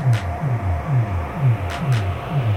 mm, mm, mm, mm, mm.